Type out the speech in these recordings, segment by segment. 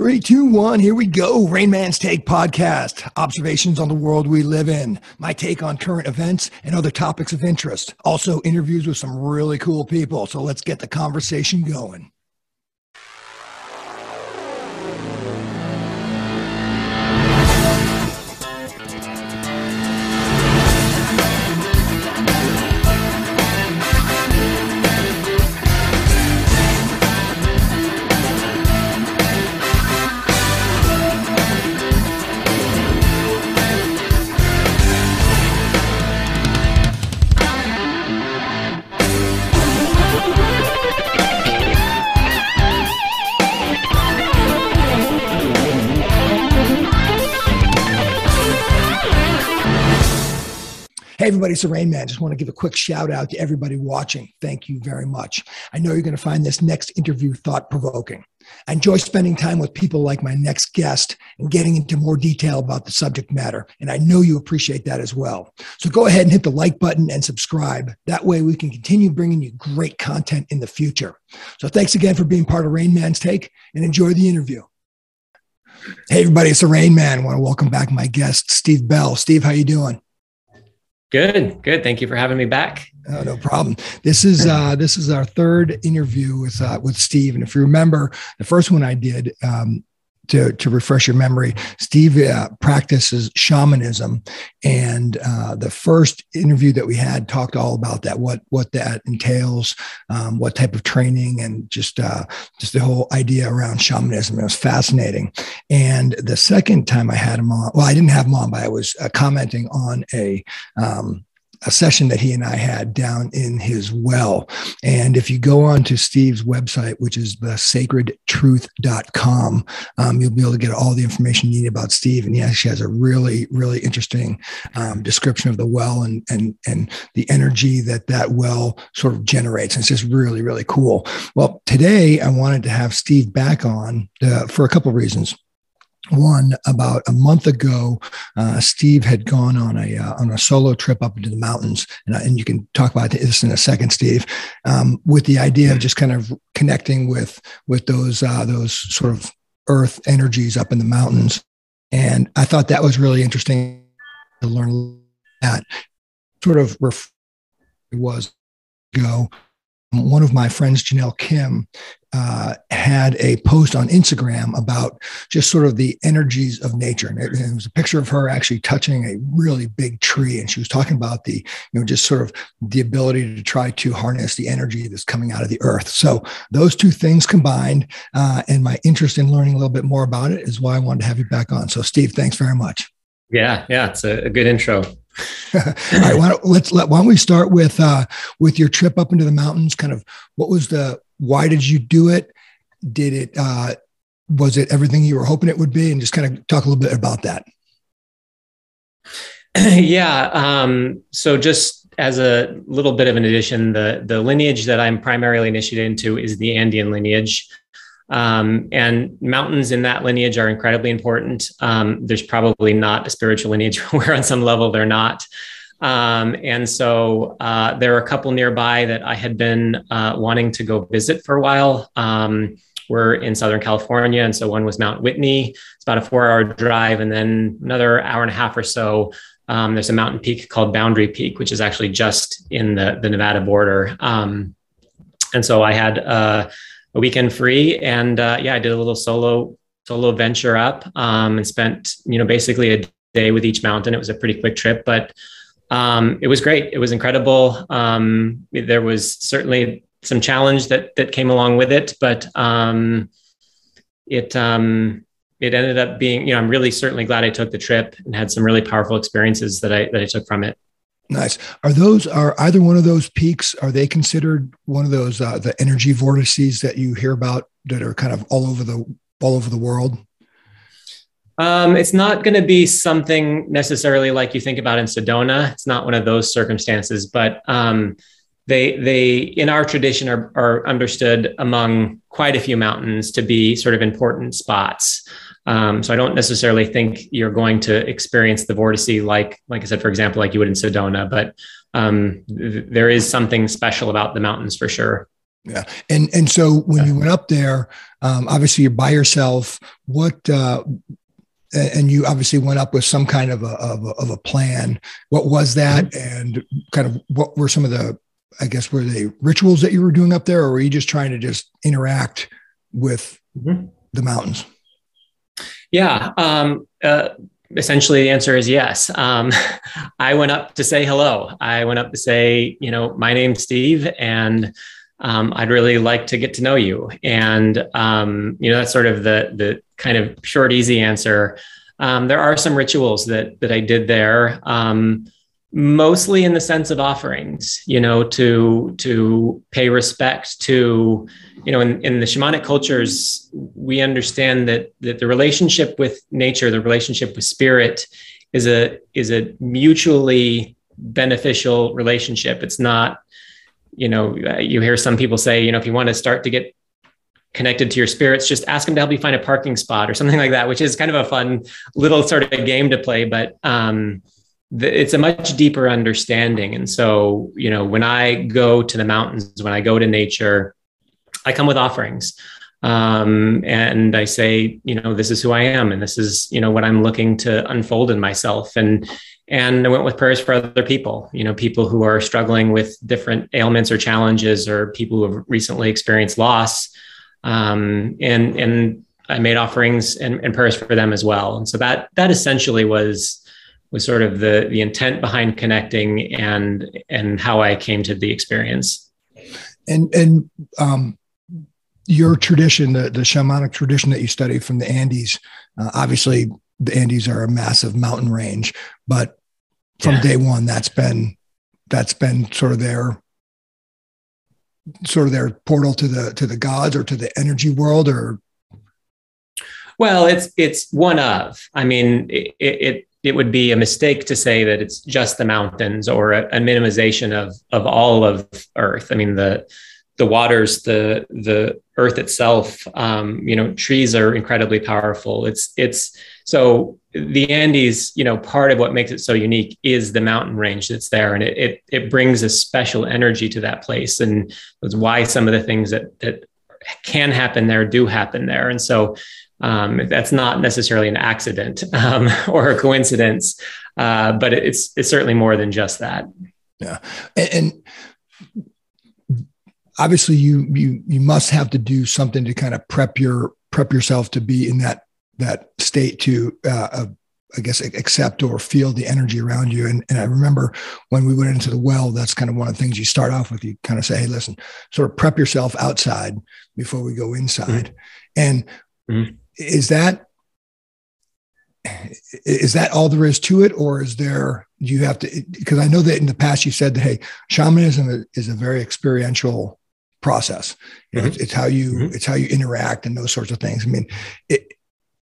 Three, two, one, here we go. Rain Man's Take podcast. Observations on the world we live in. My take on current events and other topics of interest. Also, interviews with some really cool people. So let's get the conversation going. Everybody, it's the Rain Man. Just want to give a quick shout out to everybody watching. Thank you very much. I know you're going to find this next interview thought provoking. I enjoy spending time with people like my next guest and getting into more detail about the subject matter. And I know you appreciate that as well. So go ahead and hit the like button and subscribe. That way we can continue bringing you great content in the future. So thanks again for being part of Rain Man's Take and enjoy the interview. Hey, everybody, it's the Rain Man. I want to welcome back my guest, Steve Bell. Steve, how you doing? Good, good. Thank you for having me back. No problem. This is uh, this is our third interview with uh, with Steve, and if you remember, the first one I did um, to to refresh your memory, Steve uh, practices shamanism, and uh, the first interview that we had talked all about that, what what that entails, um, what type of training, and just uh, just the whole idea around shamanism. It was fascinating. And the second time I had him on, well, I didn't have him on, but I was uh, commenting on a um, a session that he and I had down in his well. And if you go on to Steve's website, which is the sacredtruth.com, um, you'll be able to get all the information you need about Steve. And he actually has a really, really interesting um, description of the well and, and, and the energy that that well sort of generates. And it's just really, really cool. Well, today I wanted to have Steve back on uh, for a couple of reasons one about a month ago uh, steve had gone on a uh, on a solo trip up into the mountains and, and you can talk about this in a second steve um, with the idea of just kind of connecting with with those uh, those sort of earth energies up in the mountains. And i thought that was really interesting to learn that sort of ref- was go one of my friends, Janelle Kim, uh, had a post on Instagram about just sort of the energies of nature. And it, it, was a picture of her actually touching a really big tree. And she was talking about the, you know, just sort of the ability to try to harness the energy that's coming out of the earth. So those two things combined uh, and my interest in learning a little bit more about it is why I wanted to have you back on. So, Steve, thanks very much. Yeah, yeah, it's a, a good intro. Let's let why don't we start with uh, with your trip up into the mountains? Kind of what was the why did you do it? Did it uh, was it everything you were hoping it would be? And just kind of talk a little bit about that. yeah. Um, so just as a little bit of an addition, the the lineage that I'm primarily initiated into is the Andean lineage. Um, and mountains in that lineage are incredibly important. Um, there's probably not a spiritual lineage where, on some level, they're not. Um, and so uh, there are a couple nearby that I had been uh, wanting to go visit for a while. Um, we're in Southern California. And so one was Mount Whitney. It's about a four hour drive. And then another hour and a half or so, um, there's a mountain peak called Boundary Peak, which is actually just in the, the Nevada border. Um, and so I had uh, a weekend free, and uh, yeah, I did a little solo solo venture up um, and spent you know basically a day with each mountain. It was a pretty quick trip, but um, it was great. It was incredible. Um, there was certainly some challenge that that came along with it, but um, it um, it ended up being you know I'm really certainly glad I took the trip and had some really powerful experiences that I that I took from it. Nice. Are those are either one of those peaks? Are they considered one of those uh, the energy vortices that you hear about that are kind of all over the all over the world? Um, it's not going to be something necessarily like you think about in Sedona. It's not one of those circumstances, but um, they they in our tradition are, are understood among quite a few mountains to be sort of important spots. Um, so I don't necessarily think you're going to experience the vortice like, like I said, for example, like you would in Sedona, but um, th- there is something special about the mountains for sure. Yeah, and and so when you went up there, um, obviously you're by yourself. What uh, and you obviously went up with some kind of a, of a, of a plan. What was that, mm-hmm. and kind of what were some of the, I guess, were they rituals that you were doing up there, or were you just trying to just interact with mm-hmm. the mountains? Yeah, um, uh, essentially the answer is yes. Um, I went up to say hello. I went up to say, you know, my name's Steve, and um, I'd really like to get to know you. And um, you know, that's sort of the the kind of short, easy answer. Um, there are some rituals that that I did there, um, mostly in the sense of offerings. You know, to to pay respect to, you know, in, in the shamanic cultures, we understand that that the relationship with nature, the relationship with spirit, is a is a mutually beneficial relationship. It's not you know, you hear some people say, you know, if you want to start to get connected to your spirits, just ask them to help you find a parking spot or something like that, which is kind of a fun little sort of game to play. But um, it's a much deeper understanding. And so, you know, when I go to the mountains, when I go to nature, I come with offerings. Um, and I say, you know, this is who I am, and this is, you know, what I'm looking to unfold in myself. And and I went with prayers for other people, you know, people who are struggling with different ailments or challenges, or people who have recently experienced loss. Um, and and I made offerings and, and prayers for them as well. And so that that essentially was was sort of the the intent behind connecting and and how I came to the experience. And and um, your tradition, the the shamanic tradition that you study from the Andes, uh, obviously the Andes are a massive mountain range, but from yeah. day one that's been that's been sort of their sort of their portal to the to the gods or to the energy world or well it's it's one of i mean it it, it would be a mistake to say that it's just the mountains or a, a minimization of of all of earth i mean the the waters, the the earth itself. Um, you know, trees are incredibly powerful. It's it's so the Andes. You know, part of what makes it so unique is the mountain range that's there, and it it, it brings a special energy to that place, and that's why some of the things that that can happen there do happen there, and so. Um, that's not necessarily an accident um, or a coincidence, uh, but it's it's certainly more than just that. Yeah, and, and obviously you you you must have to do something to kind of prep your prep yourself to be in that that state to uh, uh, I guess accept or feel the energy around you. And, and I remember when we went into the well, that's kind of one of the things you start off with. You kind of say, "Hey, listen, sort of prep yourself outside before we go inside." Mm-hmm. And mm-hmm. is that is that all there is to it, or is there you have to? Because I know that in the past you said that hey, shamanism is a very experiential process. Mm-hmm. it's, it's, how you mm-hmm. it's how you interact and those sorts of things. I mean, it,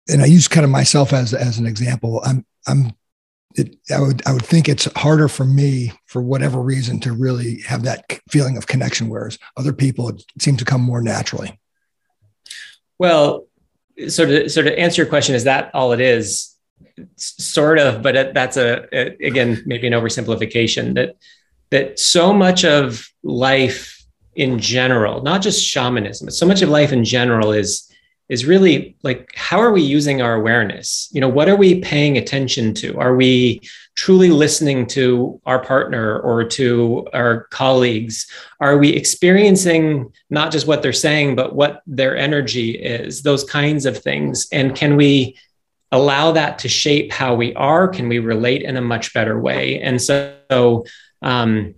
and I use kind of myself as as an example. I'm I'm it, I would I would think it's harder for me for whatever reason to really have that feeling of connection, whereas other people it seems to come more naturally. Well, so to so to answer your question, is that all it is? Sort of, but that's a, a again maybe an oversimplification. That that so much of life in general, not just shamanism, but so much of life in general is is really like how are we using our awareness? You know what are we paying attention to? Are we truly listening to our partner or to our colleagues? Are we experiencing not just what they're saying but what their energy is? Those kinds of things. And can we allow that to shape how we are? Can we relate in a much better way? And so um,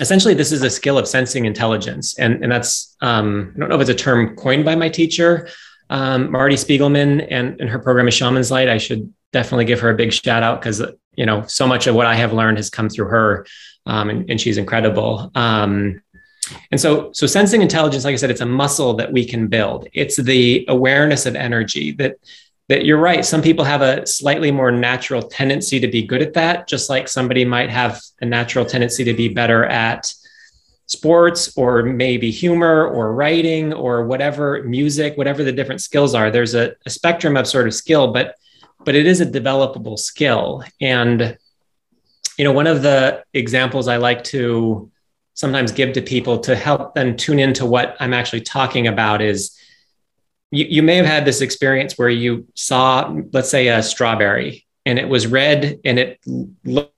essentially this is a skill of sensing intelligence. And, and that's um, i don't know if it's a term coined by my teacher um, marty spiegelman and, and her program is shaman's light. I should definitely give her a big shout out because you know so much of what i have learned has come through her um, and, and, she's incredible. Um, and so so sensing intelligence like i said it's a muscle that we can build. It's the awareness of energy that that you're right. Some people have a slightly more natural tendency to be good at that, just like somebody might have a natural tendency to be better at sports or maybe humor or writing or whatever music whatever the different skills are there's a, a, spectrum of sort of skill but but it is a developable skill and you know one of the examples i like to sometimes give to people to help them tune into what I'm actually talking about is you, you may have had this experience where you saw, let's say, a strawberry and it was red and it looked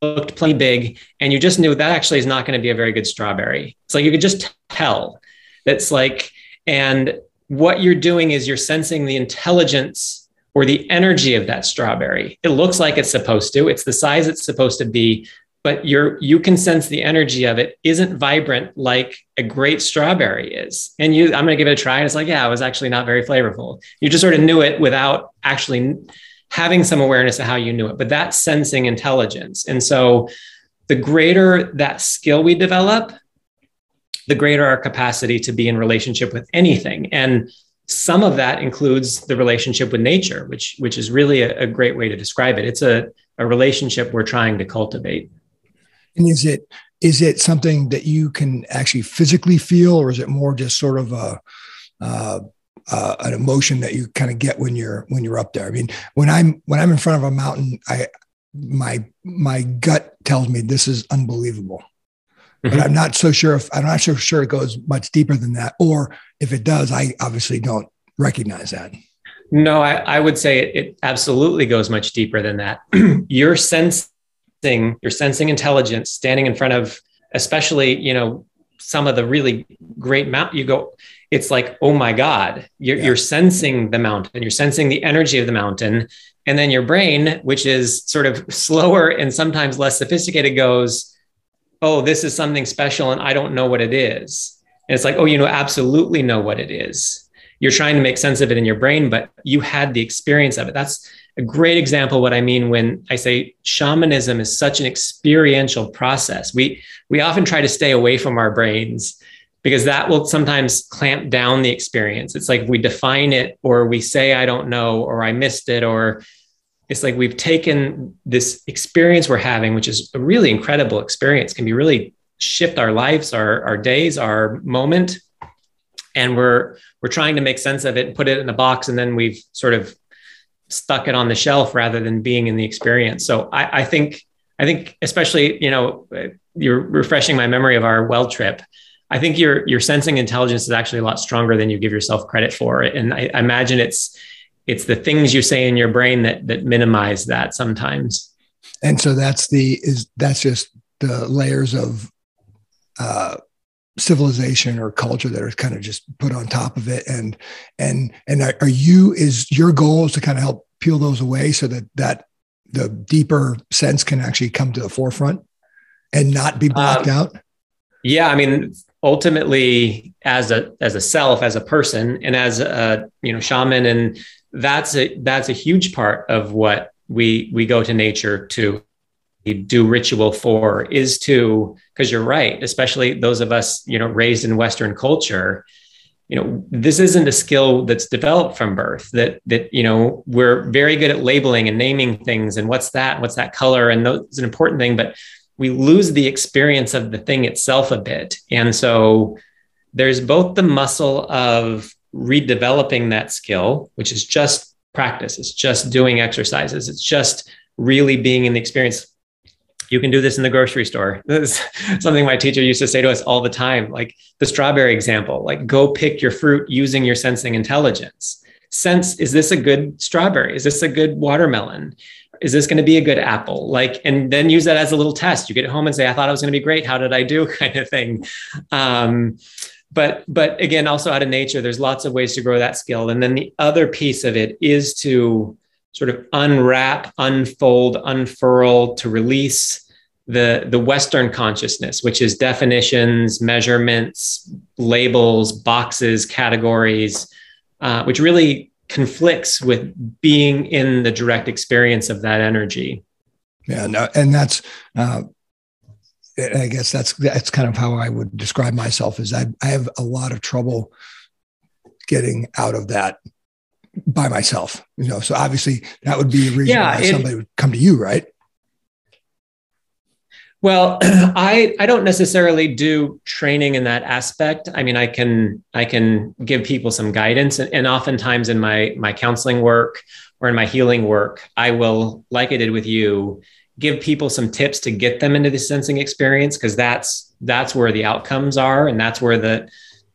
looked plenty big and you just knew that actually is not going to be a very good strawberry. It's like you could just tell that's like, and what you're doing is you're sensing the intelligence or the energy of that strawberry. It looks like it's supposed to, it's the size it's supposed to be, but you're you can sense the energy of it isn't vibrant like a great strawberry is. And you, I'm gonna give it a try. And it's like, yeah, it was actually not very flavorful. You just sort of knew it without actually having some awareness of how you knew it, but that's sensing intelligence. And so the greater that skill we develop, the greater our capacity to be in relationship with anything. And some of that includes the relationship with nature, which, which is really a, a great way to describe it. It's a, a relationship we're trying to cultivate. And is it is it something that you can actually physically feel, or is it more just sort of a uh, uh, an emotion that you kind of get when you're when you're up there. I mean, when I'm when I'm in front of a mountain, I my my gut tells me this is unbelievable. Mm-hmm. But I'm not so sure if I'm not so sure it goes much deeper than that, or if it does, I obviously don't recognize that. No, I, I would say it, it absolutely goes much deeper than that. you're sensing, you're sensing intelligence standing in front of, especially you know, some of the really great mount. You go, it's like, oh my God, you're, yeah. you're sensing the mountain, you're sensing the energy of the mountain. And then your brain, which is sort of slower and sometimes less sophisticated, goes, oh, this is something special and I don't know what it is. And it's like, oh, you know, absolutely know what it is. You're trying to make sense of it in your brain, but you had the experience of it. That's a great example what I mean when I say shamanism is such an experiential process. We we often try to stay away from our brains because that will sometimes clamp down the experience. It's like we define it or we say, I don't know, or I missed it, or it's like we've taken this experience we're having, which is a really incredible experience, can be really shift our lives, our, our days, our moment. And we're we're trying to make sense of it and put it in a box, and then we've sort of stuck it on the shelf rather than being in the experience. So I, I think I think especially, you know, you're refreshing my memory of our well trip. I think your your sensing intelligence is actually a lot stronger than you give yourself credit for. And I, I imagine it's it's the things you say in your brain that that minimize that sometimes. And so that's the is that's just the layers of uh, civilization or culture that are kind of just put on top of it. And and and are you is your goal is to kind of help peel those away so that that the deeper sense can actually come to the forefront and not be blocked um, out. Yeah, I mean, ultimately as a as a self as a person and as a you know shaman and that's a that's a huge part of what we we go to nature to do ritual for is to because you're right especially those of us you know raised in western culture you know this isn't a skill that's developed from birth that that you know we're very good at labeling and naming things and what's that what's that color and that's an important thing but we lose the experience of the thing itself a bit. And so there's both the muscle of redeveloping that skill, which is just practice, it's just doing exercises, it's just really being in the experience. You can do this in the grocery store. This is something my teacher used to say to us all the time, like the strawberry example, like go pick your fruit using your sensing intelligence. Sense, is this a good strawberry? Is this a good watermelon? is this going to be a good apple like and then use that as a little test you get home and say i thought it was going to be great how did i do kind of thing um, but but again also out of nature there's lots of ways to grow that skill and then the other piece of it is to sort of unwrap unfold unfurl to release the the western consciousness which is definitions measurements labels boxes categories uh, which really conflicts with being in the direct experience of that energy. Yeah, no, and that's uh, I guess that's that's kind of how I would describe myself. Is I I have a lot of trouble getting out of that by myself. You know, so obviously that would be a reason yeah, why it, somebody would come to you, right? Well, I I don't necessarily do training in that aspect. I mean, I can I can give people some guidance, and, and oftentimes in my my counseling work or in my healing work, I will, like I did with you, give people some tips to get them into the sensing experience because that's that's where the outcomes are and that's where the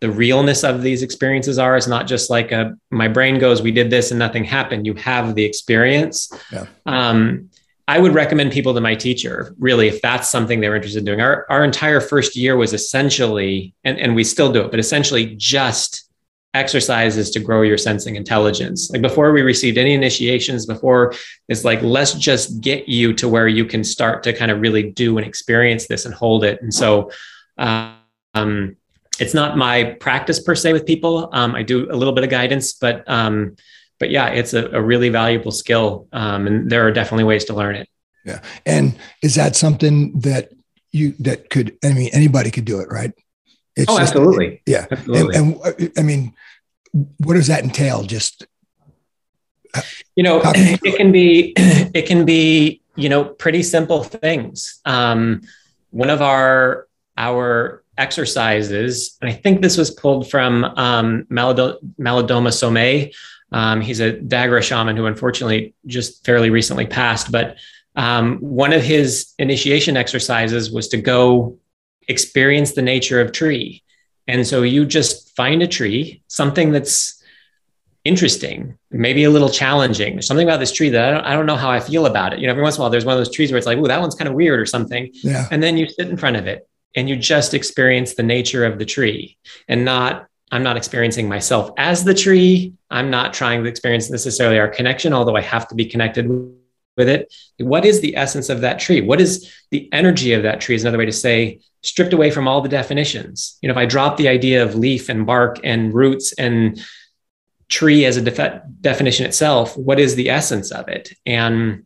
the realness of these experiences are it's not just like a my brain goes we did this and nothing happened you have the experience yeah. um, i would recommend people to my teacher really if that's something they're interested in doing our, our entire first year was essentially and, and we still do it but essentially just exercises to grow your sensing intelligence. Like before we received any initiations, before it's like, let's just get you to where you can start to kind of really do and experience this and hold it. And so, um, it's not my practice per se with people. Um, I do a little bit of guidance, but um, but yeah, it's a, a really valuable skill, um, and there are definitely ways to learn it. Yeah, and is that something that you that could? I mean, anybody could do it, right? It's oh, just, absolutely. Yeah. Absolutely. And, and, I mean, what does that entail? Just, you know, it can be, it can be, you know, pretty simple things. Um, one of our, our exercises, and I think this was pulled from um, Malidoma Somé. Um, he's a Dagara shaman who unfortunately just fairly recently passed, but um, one of his initiation exercises was to go experience the nature of tree. And so you just find a tree, something that's interesting, maybe a little challenging. There's something about this tree that I don't, I don't know how I feel about it. You know, every once in a while, there's one of those trees where it's like, oh, that one's kind of weird or something. Yeah. And then you sit in front of it and you just experience the nature of the tree and not, I'm not experiencing myself as the tree. I'm not trying to experience necessarily our connection, although I have to be connected with it. What is the essence of that tree? What is the energy of that tree? Is another way to say stripped away from all the definitions. You know, if I drop the idea of leaf and bark and roots and tree as a def- definition itself, what is the essence of it? And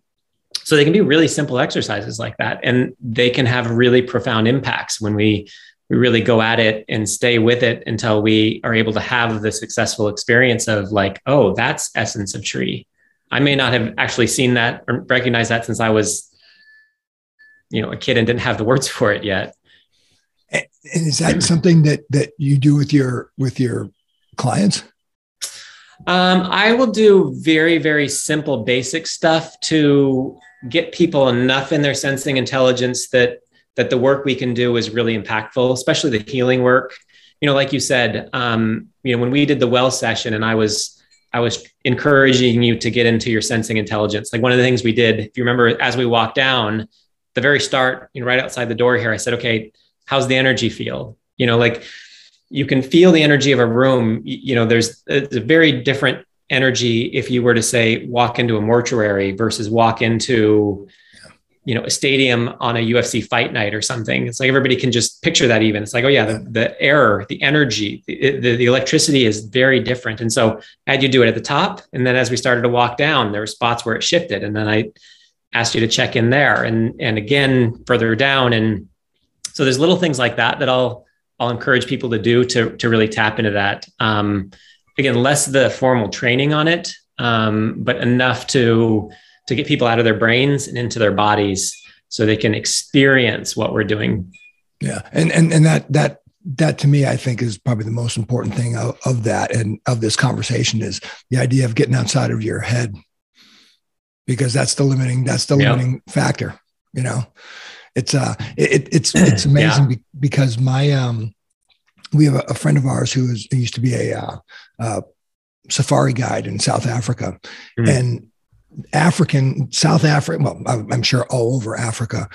so they can be really simple exercises like that, and they can have really profound impacts when we we really go at it and stay with it until we are able to have the successful experience of like, oh, that's essence of tree. I may not have actually seen that or recognized that since I was, you know, a kid and didn't have the words for it yet. And is that something that that you do with your with your clients? Um, I will do very very simple basic stuff to get people enough in their sensing intelligence that that the work we can do is really impactful, especially the healing work. You know, like you said, um, you know, when we did the well session, and I was I was encouraging you to get into your sensing intelligence. Like one of the things we did, if you remember, as we walked down, the very start, you know, right outside the door here, I said, okay, how's the energy feel you know like you can feel the energy of a room you know there's a very different energy if you were to say walk into a mortuary versus walk into you know a stadium on a UFC fight night or something. It's like everybody can just picture that. Even it's like, oh yeah, the, the air, the energy, the, the, the electricity is very different. And so I had you do it at the top, and then as we started to walk down, there were spots where it shifted, and then I asked you to check in there, and and again further down, and so there's little things like that that I'll I'll encourage people to do to to really tap into that. Um, again, less the formal training on it, um, but enough to to get people out of their brains and into their bodies so they can experience what we're doing. Yeah, and and and that that that to me, I think is probably the most important thing of, of that and of this conversation is the idea of getting outside of your head because that's the limiting that's the limiting factor. You know, it's uh it, it's it's amazing yeah. because my um we have a, a, friend of ours who is used to be a uh, uh, safari guide in South Africa, mm-hmm. and African South Africa. Well, I'm sure all over Africa,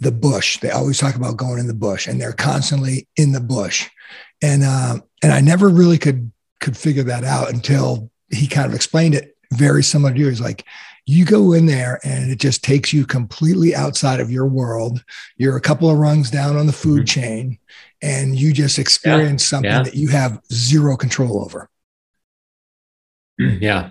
the bush. They always talk about going in the bush, and they're constantly in the bush. And uh, and I never really could could figure that out until he kind of explained it very similar to you. He's like, you go in there and it just takes you completely outside of your world. You're a couple of rungs down on the food mm-hmm. chain and you just experience yeah. something yeah. that you have zero control over. Yeah.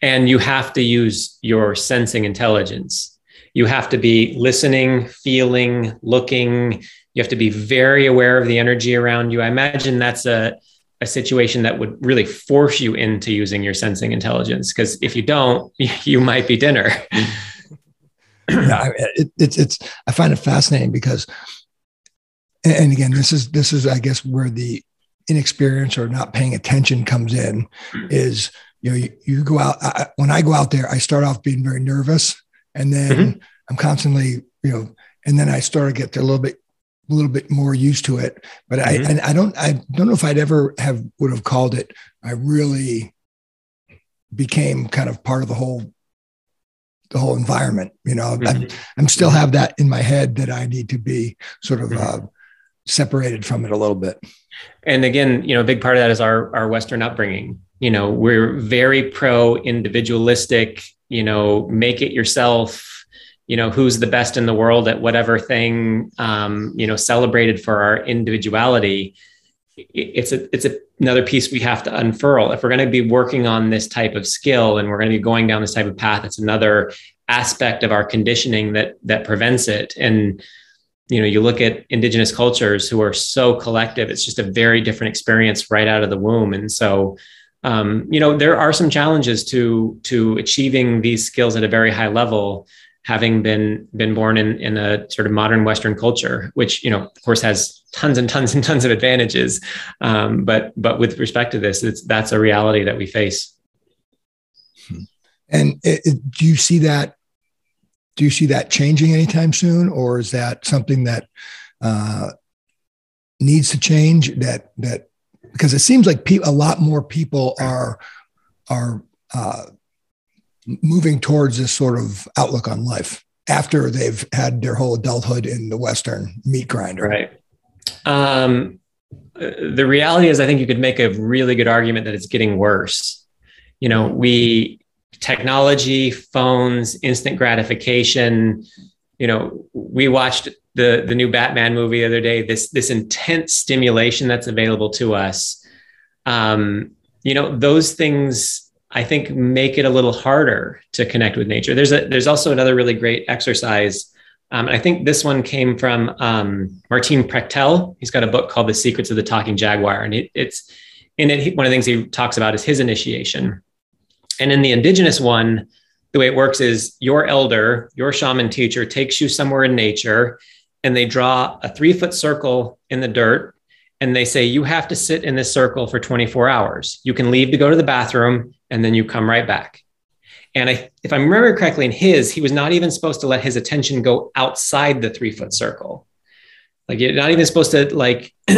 And you have to use your sensing intelligence. You have to be listening, feeling, looking. You have to be very aware of the energy around you. I imagine that's a a situation that would really force you into using your sensing intelligence because if you don't you might be dinner yeah, it, it's it's i find it fascinating because and again this is this is i guess where the inexperience or not paying attention comes in is you know you, you go out I, when i go out there i start off being very nervous and then mm-hmm. i'm constantly you know and then i start to get a little bit a little bit more used to it. But mm-hmm. I, I don't, I don't know if I'd ever have would have called it. I really became kind of part of the whole the whole environment. You know, mm-hmm. I'm, I'm still have that in my head that I need to be sort of mm-hmm. uh, separated from it a little bit. And again, you know, a big part of that is our our Western upbringing. You know, we're very pro individualistic. You know, make it yourself. You know, who's the best in the world at whatever thing. Um, you know, celebrated for our individuality. It's a it's a, another piece we have to unfurl if we're going to be working on this type of skill and we're going to be going down this type of path. It's another aspect of our conditioning that that prevents it and you know you look at indigenous cultures who are so collective it's just a very different experience right out of the womb and so um, you know there are some challenges to to achieving these skills at a very high level having been been born in in a sort of modern western culture which you know of course has tons and tons and tons of advantages um, but but with respect to this it's that's a reality that we face and it, it, do you see that do you see that changing anytime soon, or is that something that uh, needs to change? That that because it seems like pe- a lot more people are are uh, moving towards this sort of outlook on life after they've had their whole adulthood in the Western meat grinder. Right. Um, the reality is, I think you could make a really good argument that it's getting worse. You know, we technology, phones, instant gratification. You know, we watched the the new Batman movie the other day. This this intense stimulation that's available to us. Um, you know, those things I think make it a little harder to connect with nature. There's a there's also another really great exercise. Um, I think this one came from um, Martin Prechtel. He's got a book called The Secrets of the Talking Jaguar, and it, it's in it. One of the things he talks about is his initiation. And in the indigenous one, the way it works is your elder, your shaman teacher takes you somewhere in nature and they draw a three foot circle in the dirt and they say, you have to sit in this circle for 24 hours. You can leave to go to the bathroom and then you come right back. And I, if I remember correctly, in his, he was not even supposed to let his attention go outside the three foot circle. Like you're not even supposed to like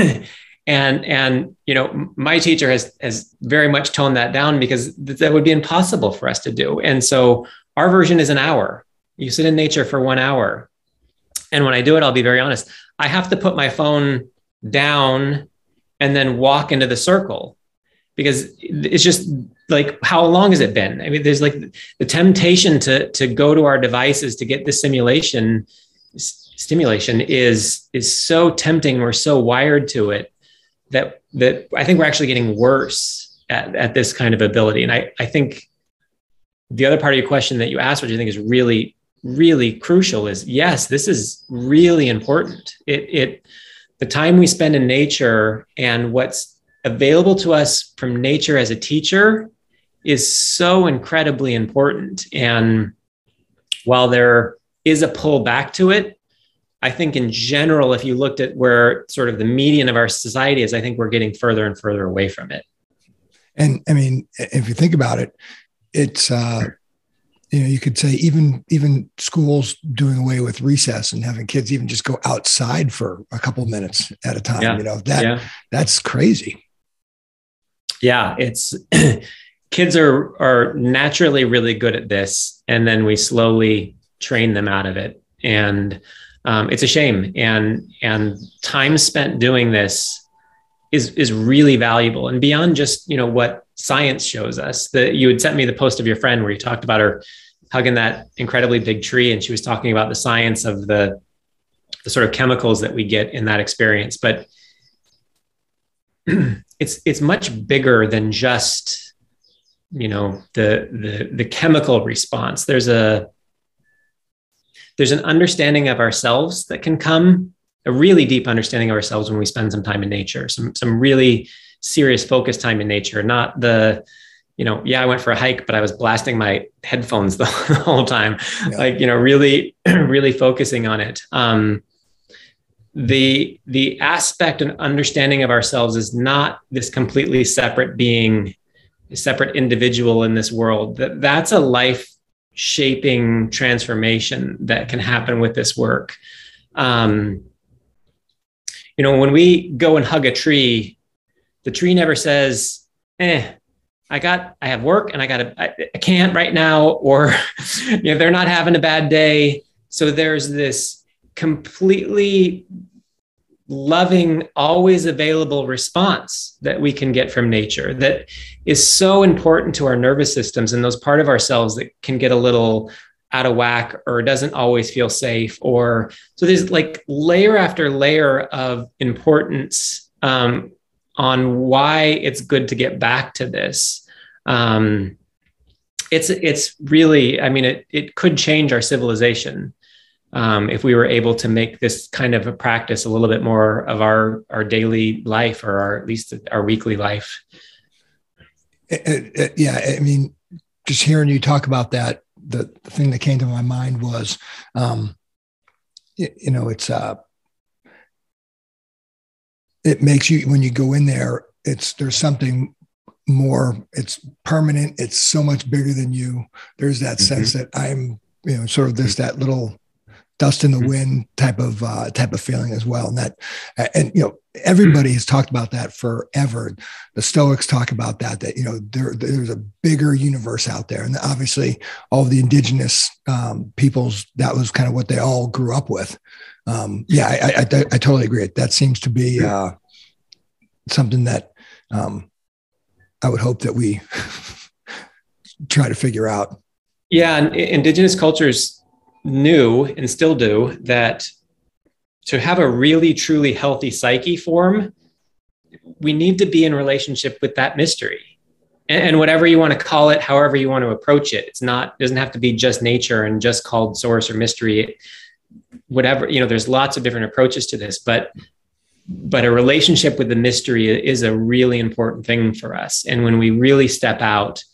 and and you know my teacher has has very much toned that down because that would be impossible for us to do and so our version is an hour you sit in nature for one hour and when i do it i'll be very honest i have to put my phone down and then walk into the circle because it's just like how long has it been i mean there's like the temptation to to go to our devices to get the simulation stimulation is is so tempting we're so wired to it that that I think we're actually getting worse at, at this kind of ability. And I, I think the other part of your question that you asked, which I think is really, really crucial, is yes, this is really important. It it the time we spend in nature and what's available to us from nature as a teacher is so incredibly important. And while there is a pull back to it, I think in general, if you looked at where sort of the median of our society is, I think we're getting further and further away from it. And I mean, if you think about it, it's uh, you know you could say even even schools doing away with recess and having kids even just go outside for a couple minutes at a time. Yeah. You know that yeah. that's crazy. Yeah, it's kids are are naturally really good at this, and then we slowly train them out of it. And um, it's a shame. And and time spent doing this is is really valuable. And beyond just you know what science shows us that you had sent me the post of your friend where you talked about her hugging that incredibly big tree and she was talking about the science of the the sort of chemicals that we get in that experience. But it's it's much bigger than just you know the the the chemical response. There's a there's an understanding of ourselves that can come a really deep understanding of ourselves when we spend some time in nature some some really serious focus time in nature not the you know yeah i went for a hike but i was blasting my headphones the, the whole time. Yeah. like you know really really focusing on it. Um the the aspect and understanding of ourselves is not this completely separate being separate individual in this world that that's a life shaping transformation that can happen with this work. Um, you know, when we go and hug a tree, the tree never says, eh, I got, I have work and I got I, I can't right now, or you know, they're not having a bad day. So there's this completely loving, always available response that we can get from nature that is so important to our nervous systems and those part of ourselves that can get a little out of whack or doesn't always feel safe or so there's like layer after layer of importance um, on why it's good to get back to this. Um, it's it's really i mean it, it could change our civilization um, if we were able to make this kind of a practice a little bit more of our our daily life or our, at least our weekly life. It, it, yeah i mean just hearing you talk about that the, the thing that came to my mind was um, you, you know it's uh it makes you when you go in there it's there's something more it's permanent it's so much bigger than you. There's that mm-hmm. sense that i'm you know sort of this that little dust in the mm-hmm. wind type of uh, type of feeling as well. And that and you know everybody has talked about that forever. The stoics talk about that that you know there, there's a bigger universe out there. And obviously all of the indigenous um, peoples that was kind of what they all grew up with. Um, yeah I, I, I, totally agree. That seems to be uh, something that um, i would hope that we try to figure out. Yeah and indigenous cultures knew and still do that to have a really truly healthy psyche form we need to be in relationship with that mystery. And, whatever you want to call it however you want to approach it it's not doesn't have to be just nature and just called source or mystery. Whatever you know there's lots of different approaches to this but but a relationship with the mystery is a really important thing for us. And when we really step out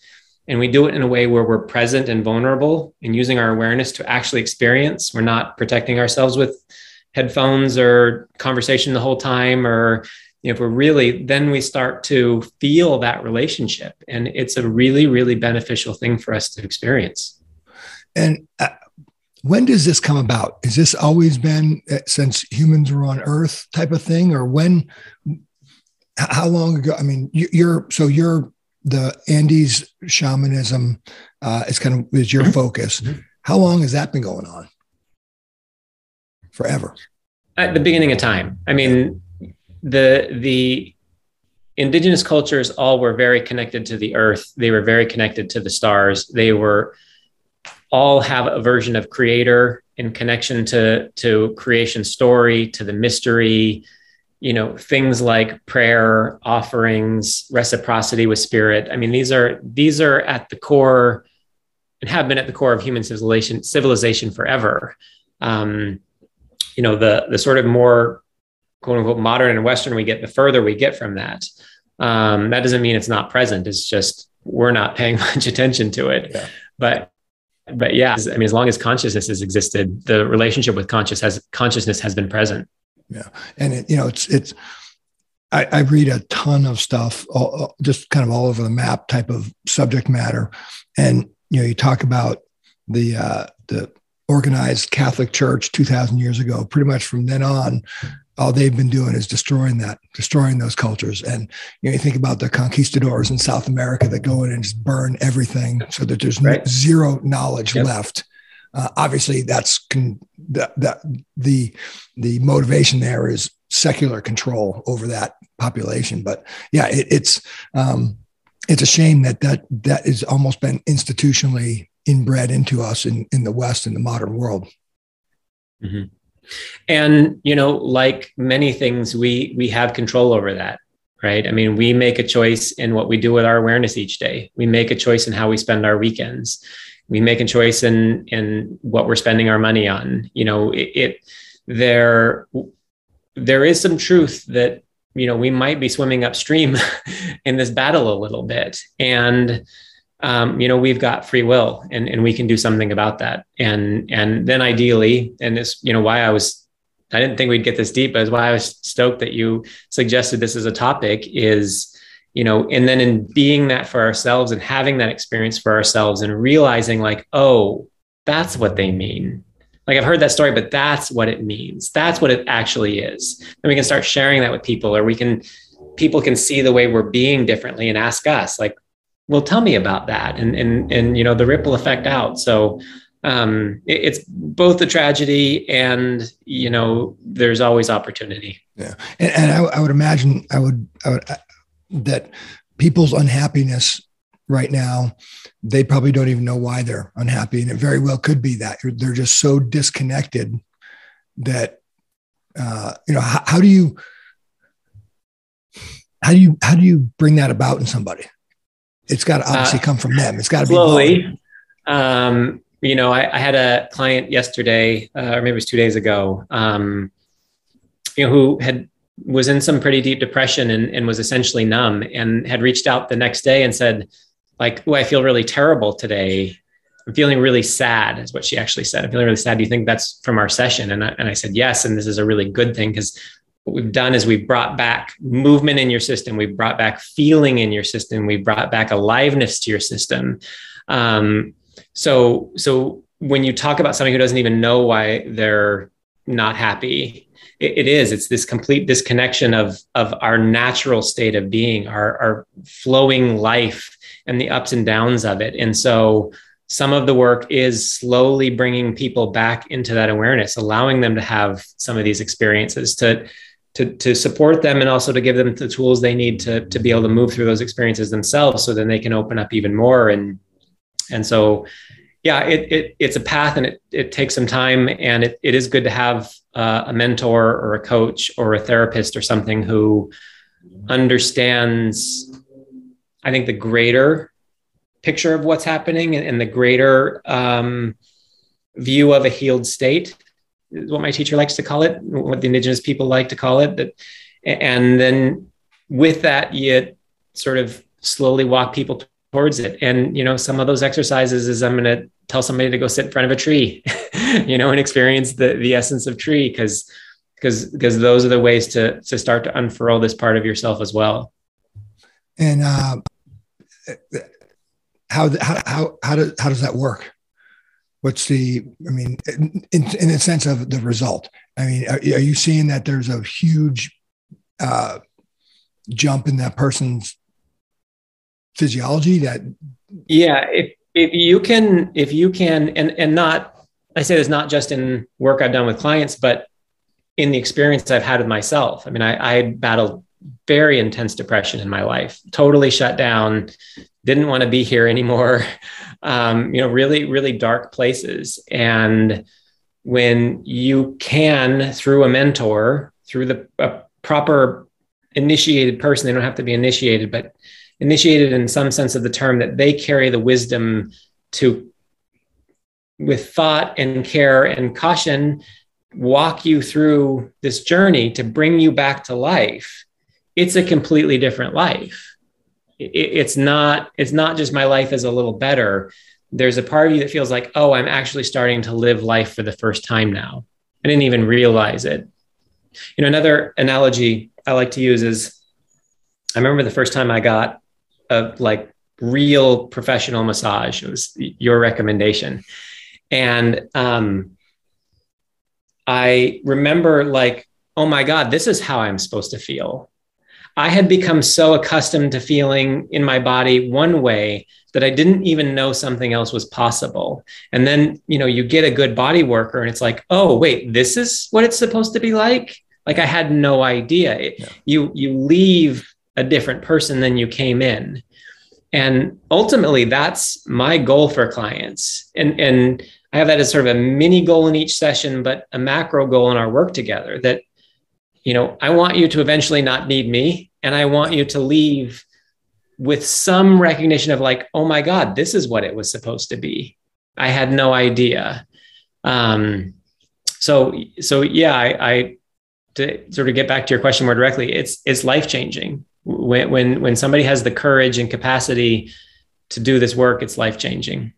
and we do it in a way where we're present and vulnerable and using our awareness to actually experience. We're not protecting ourselves with headphones or conversation the whole time or you know, if we're really then we start to feel that relationship. And it's a really really beneficial thing for us to experience. And uh, when does this come about? Has this always been uh, since humans were on earth type of thing or when how long ago? I mean you're so you're the Andes shamanism uh, is kind of is your mm-hmm. focus. Mm-hmm. How long has that been going on? Forever. At the beginning of time. I mean, the the indigenous cultures all were very connected to the earth. They were very connected to the stars. They were all have a version of creator in connection to to creation story, to the mystery, you know things like prayer offerings reciprocity with spirit. I mean these are these are at the core and have been at the core of human civilization civilization forever. Um, you know the the sort of more quote unquote modern and western we get the further we get from that. Um, that doesn't mean it's not present. It's just we're not paying much attention to it. Yeah. but but yeah i mean as long as consciousness has existed the relationship with conscious has consciousness has been present yeah and it you know it's it's I, I read a ton of stuff all, just kind of all over the map type of subject matter and you know you talk about the uh the organized catholic church 2000 years ago pretty much from then on all they've been doing is destroying that destroying those cultures and you know you think about the conquistadors in south america that go in and just burn everything so that there's right. no, zero knowledge yep. left uh, obviously, that's con- that, the the motivation there is secular control over that population. But yeah, it, it's um, it's a shame that that that has almost been institutionally inbred into us in in the West in the modern world. Mm-hmm. And you know, like many things, we we have control over that right? I mean, we make a choice in what we do with our awareness each day. We make a choice in how we spend our weekends we make a choice in in what we're spending our money on. You know it, it there there is some truth that you know we might be swimming upstream in this battle a little bit. And um, you know we've got free will and, and we can do something about that. And and then ideally and this you know why i was i didn't think we'd get this deep but why i was stoked that you suggested this as a topic is you know and then in being that for ourselves and having that experience for ourselves and realizing like oh that's what they mean like I've heard that story, but that's what it means. That's what it actually is. And we can start sharing that with people, or we can, people can see the way we're being differently and ask us, like, well, tell me about that. And, and, and, you know, the ripple effect out. So, um, it, it's both a tragedy and, you know, there's always opportunity. Yeah. And, and I, I would imagine I would, I would, that people's unhappiness right now they probably don't even know why they're unhappy. And it very well could be that they're just so disconnected that uh, you know how, how, do you how do you how do you bring that about in somebody? It's got to obviously uh, come from them. It's got to be slowly. um, you know I, I, had a client yesterday uh, or maybe it was two days ago um, you know who had was in some pretty deep depression and, and was essentially numb and had reached out the next day and said like, oh, I feel really terrible today. I'm feeling really sad, is what she actually said. I'm feeling really sad. Do you think that's from our session? And I, and I said, yes. And this is a really good thing because what we've done is we've brought back movement in your system. We've brought back feeling in your system. We've brought back aliveness to your system. Um, so, so when you talk about somebody who doesn't even know why they're not happy, it, is. It's this complete disconnection of of our natural state of being, our our flowing life and the ups and downs of it. And so some of the work is slowly bringing people back into that awareness, allowing them to have some of these experiences to, to, to support them and also to give them the tools they need to, to be able to move through those experiences themselves so then they can open up even more. And, and so, yeah, it, it it's a path and it, it takes some time and it, it is good to have uh, a mentor or a coach or a therapist or something who understands I think the greater picture of what's happening and, and the greater um, view of a healed state is what my teacher likes to call it, what the indigenous people like to call it. That, and then with that, you sort of slowly walk people towards it. And you know, some of those exercises is I'm going to tell somebody to go sit in front of a tree, you know, and experience the the essence of tree because because because those are the ways to to start to unfurl this part of yourself as well. And uh, how how how how does how does that work? What's the I mean, in, in the sense of the result? I mean, are, are you seeing that there's a huge uh, jump in that person's physiology? That yeah, if if you can if you can and and not I say this not just in work I've done with clients, but in the experience I've had with myself. I mean, I, I battled very intense depression in my life, totally shut down, didn't want to be here anymore. Um, you know, really, really dark places. And when you can, through a mentor, through the a proper initiated person, they don't have to be initiated, but initiated in some sense of the term, that they carry the wisdom to, with thought and care and caution, walk you through this journey to bring you back to life it's a completely different life. it's not it's not just my life is a little better. There's a part of you that feels like, oh, I'm actually starting to live life for the first time now. I didn't even realize it. You know, another analogy I like to use is I remember the first time I got a like real professional massage. It was your recommendation. And um, I remember like, oh my God, this is how I'm supposed to feel. I had become so accustomed to feeling in my body one way that I didn't even know something else was possible. And then, you know, you get a good body worker and it's like, oh, wait, this is what it's supposed to be like. Like I had no idea. Yeah. You you leave a different person than you came in. And ultimately that's my goal for clients. And and I have that as sort of a mini goal in each session, but a macro goal in our work together that you know, I want you to eventually not need me. And I want you to leave with some recognition of like, oh my God, this is what it was supposed to be. I had no idea. Um, so, so yeah, I, I, to sort of get back to your question more directly, it's, it's life changing when, when, when somebody has the courage and capacity to do this work, it's life changing.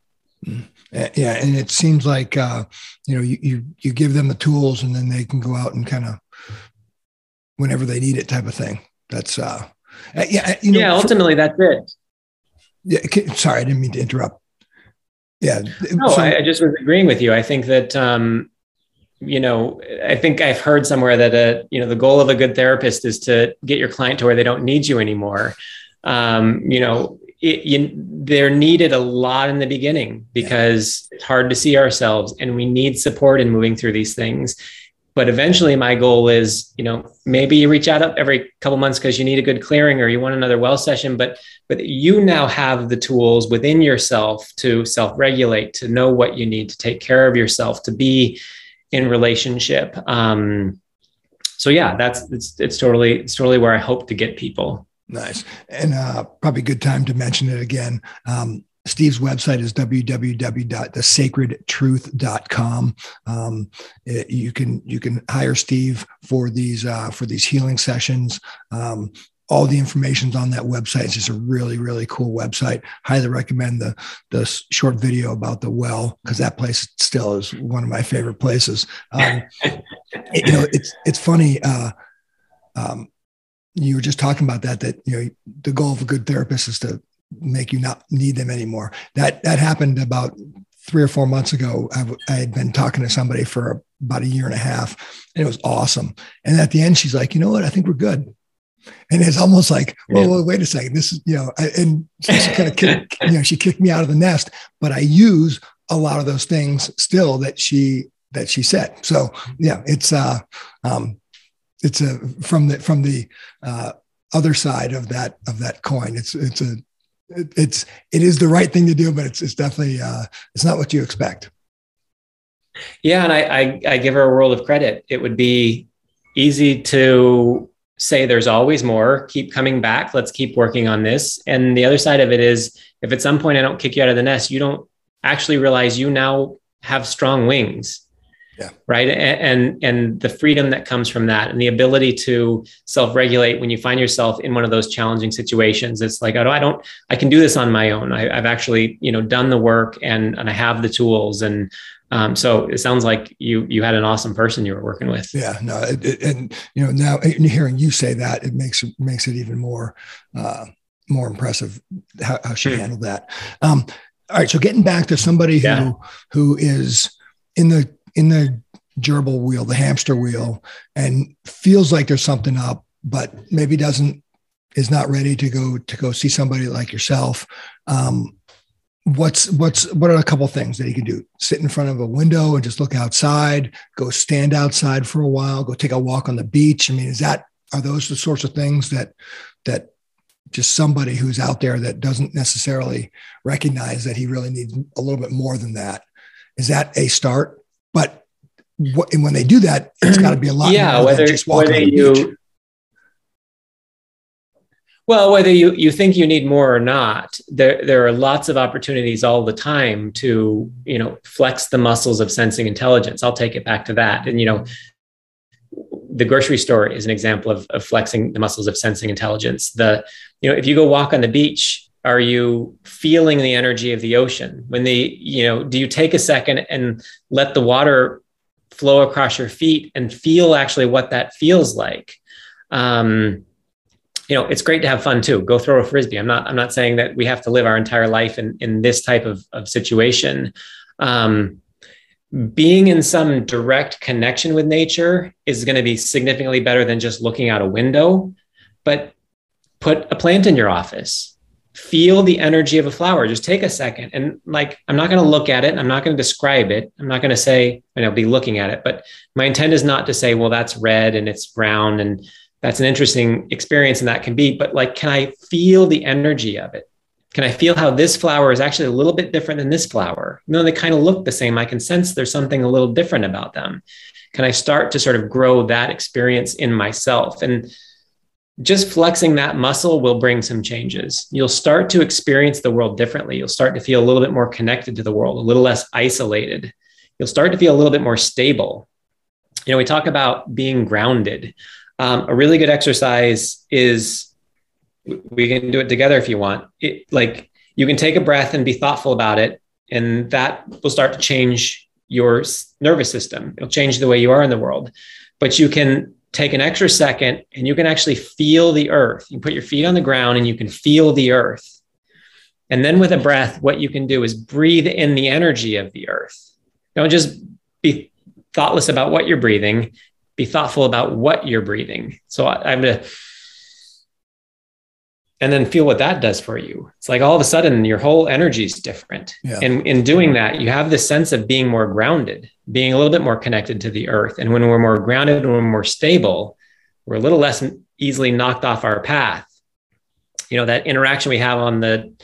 Mm. Yeah. And it seems like, uh, you know, you, you, you give them the tools and then they can go out and kind of whenever they need it type of thing. That's uh, uh yeah, uh, you know, yeah. Ultimately, for, that's it. Yeah. Sorry, I didn't mean to interrupt. Yeah. No, so, I, I, just was agreeing with you. I think that um, you know, I think I've heard somewhere that a, you know, the goal of a good therapist is to get your client to where they don't need you anymore. Um, you know, it, you, they're needed a lot in the beginning because it's hard to see ourselves and we need support in moving through these things but eventually my goal is you know maybe you reach out every couple months because you need a good clearing or you want another well session but but you now have the tools within yourself to self-regulate to know what you need to take care of yourself to be in relationship um so yeah that's it's it's totally it's totally where i hope to get people nice and uh probably good time to mention it again um Steve's website is www.thesacredtruth.com. Um, it, you can you can hire Steve for these uh, for these healing sessions. Um, all the information's on that website. It's just a really, really cool website. Highly recommend the the short video about the well because that place still is one of my favorite places. Um, it, you know, it's it's funny. Uh, um, you were just talking about that. That you know, the goal of a good therapist is to make you not need them anymore. That that happened about three or four months ago. I, I had been talking to somebody for about a year and a half, and it was awesome. And at the end, she's like, "You know what? I think we're good." And it's almost like, well, yeah. well wait a second. This is, you know, I, and so she kind of kicked, you know, she kicked me out of the nest. But I use a lot of those things still that she that she said. So yeah, it's uh, um, it's a from the from the uh, other side of that of that coin. It's it's a it, it's it is the right thing to do, but it's it's definitely uh, it's not what you expect. Yeah, and I, I I give her a world of credit. It would be easy to say there's always more keep coming back let's keep working on this. And the other side of it is if at some point i don't kick you out of the nest you don't actually realize you now have strong wings. Yeah. right? And and the freedom that comes from that and the ability to self-regulate when you find yourself in one of those challenging situations. It's like oh i don't i can do this on my own. I, have actually you know done the work and and i have the tools and um, so it sounds like you you had an awesome person you were working with yeah no it, it, and you know now hearing you say that it makes it makes it even more uh, more impressive how, how she hmm. handled that um, all right so getting back to somebody who yeah. who is in the in the gerbil wheel, the hamster wheel, and feels like there's something up, but maybe doesn't is not ready to go to go see somebody like yourself. Um, what's what's what are a couple things that he can do? Sit in front of a window and just look outside. Go stand outside for a while. Go take a walk on the beach. I mean, is that are those the sorts of things that that just somebody who's out there that doesn't necessarily recognize that he really needs a little bit more than that? Is that a start? But what, and when they do that, it's got to be a lot. Yeah, whether just whether you. Beach. Well, whether you, you think you need more or not, there, there are lots of opportunities all the time to, you know, flex the muscles of sensing intelligence. I'll take it back to that. And, you know, the grocery store is an example of, of flexing the muscles of sensing intelligence. The, you know, if you go walk on the beach, are you feeling the energy of the ocean when the you know do you take a second and let the water flow across your feet and feel actually what that feels like um, you know it's great to have fun too. Go throw a frisbee. I'm not i'm not saying that we have to live our entire life in in this type of, of situation. Um, being in some direct connection with nature is going to be significantly better than just looking out a window. But put a plant in your office. Feel the energy of a flower. Just take a second and like i'm not going to look at it. I'm not going to describe it. I'm not going to say and i'll be looking at it. But my intent is not to say well that's red and it's brown and that's an interesting experience and that can be but like can i feel the energy of it can i feel how this flower is actually a little bit different than this flower though they kind of look the same i can sense there's something a little different about them can i start to sort of grow that experience in myself and just flexing that muscle will bring some changes. You'll start to experience the world differently. You'll start to feel a little bit more connected to the world, a little less isolated. You'll start to feel a little bit more stable. You know, we talk about being grounded. Um, a really good exercise is we can do it together if you want. It, like you can take a breath and be thoughtful about it, and that will start to change your nervous system. It'll change the way you are in the world. But you can take an extra second and you can actually feel the earth. You put your feet on the ground and you can feel the earth. And then with a breath, what you can do is breathe in the energy of the earth. Don't just be thoughtless about what you're breathing. Be thoughtful about what you're breathing. So I, I'm gonna and then feel what that does for you. It's like all of a sudden your whole energy is different. Yeah. And in doing that, you have this sense of being more grounded, being a little bit more connected to the earth. And when we're more grounded, when we're more stable, we're a little less easily knocked off our path. You know, that interaction we have on the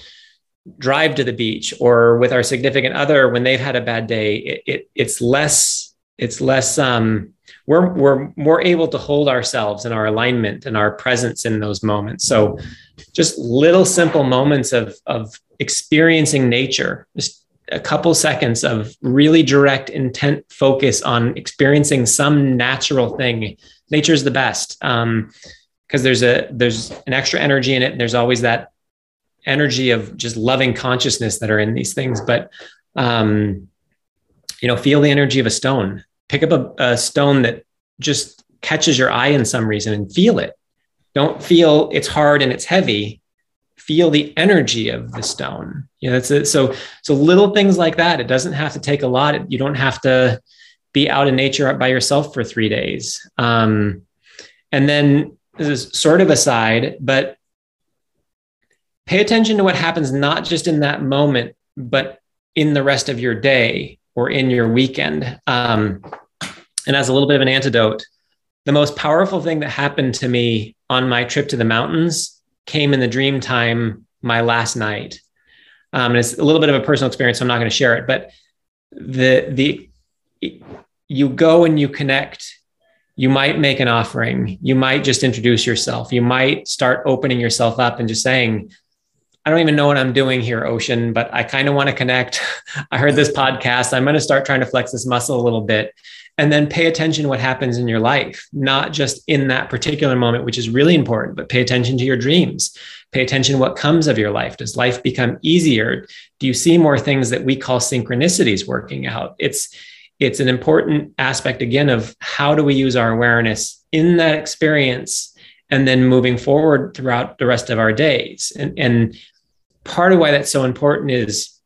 drive to the beach or with our significant other when they've had a bad day, it, it it's less, it's less um we're we're more able to hold ourselves and our alignment and our presence in those moments. So just little simple moments of of experiencing nature, just a couple seconds of really direct intent focus on experiencing some natural thing. Nature's the best. Um, because there's a there's an extra energy in it. There's always that energy of just loving consciousness that are in these things. But um, you know, feel the energy of a stone pick up a, a stone that just catches your eye in some reason and feel it. Don't feel it's hard and it's heavy. Feel the energy of the stone. You know, that's. So, so little things like that. It doesn't have to take a lot. You don't have to be out in nature by yourself for three days. Um, and then this is sort of aside, but pay attention to what happens not just in that moment, but in the rest of your day or in your weekend. Um, and as a little bit of an antidote, the most powerful thing that happened to me on my trip to the mountains came in the dream time my last night. Um, and it's a little bit of a personal experience, so I'm not going to share it. But the the you go and you connect. You might make an offering. You might just introduce yourself. You might start opening yourself up and just saying, I don't even know what I'm doing here, Ocean, but I kind of want to connect. I heard this podcast. I'm going to start trying to flex this muscle a little bit and then pay attention to what happens in your life, not just in that particular moment, which is really important, but pay attention to your dreams. Pay attention what comes of your life. Does life become easier? Do you see more things that we call synchronicities working out? It's it's an important aspect again of how do we use our awareness in that experience and then moving forward throughout the rest of our days. And, and part of why that's so important is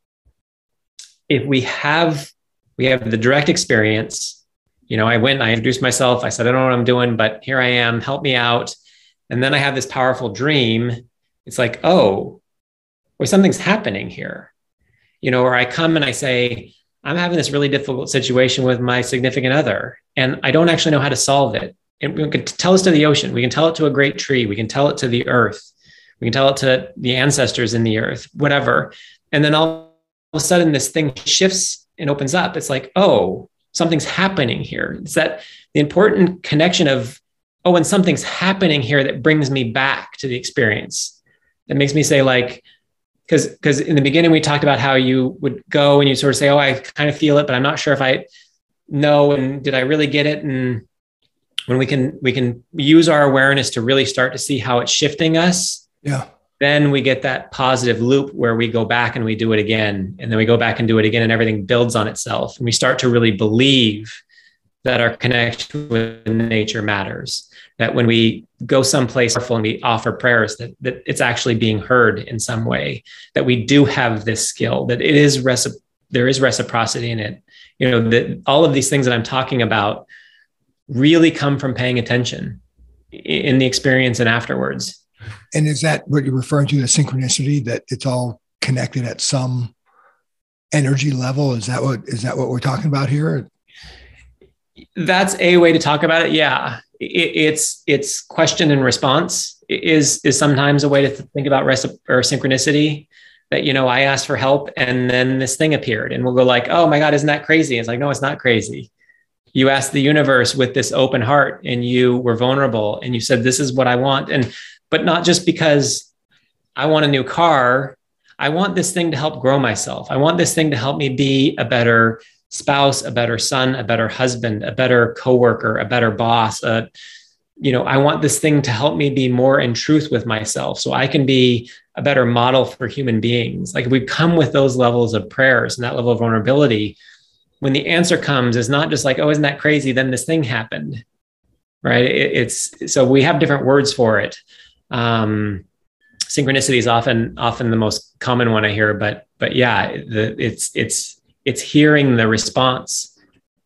if we have we have the direct experience you know i went i introduced myself i said i don't know what i'm doing but here i am help me out. And then i have this powerful dream. It's like oh well something's happening here. You know or i come and i say i'm having this really difficult situation with my significant other and i don't actually know how to solve it. And we can tell this to the ocean. We can tell it to a great tree. We can tell it to the earth we can tell it to the ancestors in the earth, whatever. And then all of a sudden, this thing shifts and opens up. It's like, oh, something's happening here. It's that the important connection of, oh, when something's happening here that brings me back to the experience. That makes me say, like, because because in the beginning we talked about how you would go and you sort of say, oh, I kind of feel it, but I'm not sure if I know and did I really get it and when we can we can use our awareness to really start to see how it's shifting us yeah. Then we get that positive loop where we go back and we do it again. And then we go back and do it again, and everything builds on itself. And we start to really believe that our connection with nature matters. That when we go someplace and we offer prayers, that, that it's actually being heard in some way, that we do have this skill, that it is recip- there is reciprocity in it. You know, that all of these things that I'm talking about really come from paying attention in the experience and afterwards. And is that what you're referring to, the synchronicity that it's all connected at some energy level? Is that what is that what we're talking about here? That's a way to talk about it. Yeah, it, it's it's question and response is is sometimes a way to think about recipe or synchronicity. That you know, I asked for help and then this thing appeared, and we'll go like, "Oh my God, isn't that crazy?" It's like, no, it's not crazy you asked the universe with this open heart and you were vulnerable and you said this is what i want and but not just because I want a new car. I want this thing to help grow myself. I want this thing to help me be a better spouse, a better son, a better husband, a better coworker, a better boss. Uh, you know, I want this thing to help me be more in truth with myself so I can be a better model for human beings. Like we come with those levels of prayers and that level of vulnerability. When the answer comes, is not just like, oh, isn't that crazy? Then this thing happened. Right. It, it's so we have different words for it. Um, synchronicity is often often the most common one I hear, but but yeah, the, it's it's it's hearing the response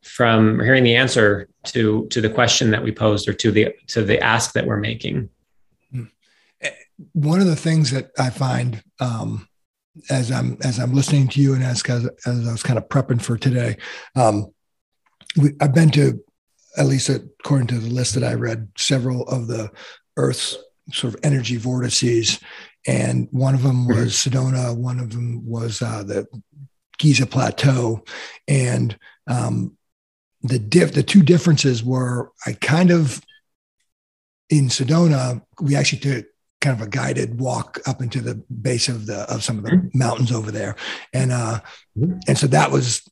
from hearing the answer to to the question that we posed or to the to the ask that we're making hmm. eh, one of the things that i find um, as i'm as i'm listening to you and as as, as i was kind of prepping for today um, we, i've been to at least according to the list that i read several of the earth's sort of energy vortices and one of them mm-hmm. was sedona one of them was uh, the giza plateau and um, the diff the two differences were I kind of in Sedona we actually took kind of a guided walk up into the base of the of some of the mm-hmm. mountains over there and uh mm-hmm. and so that was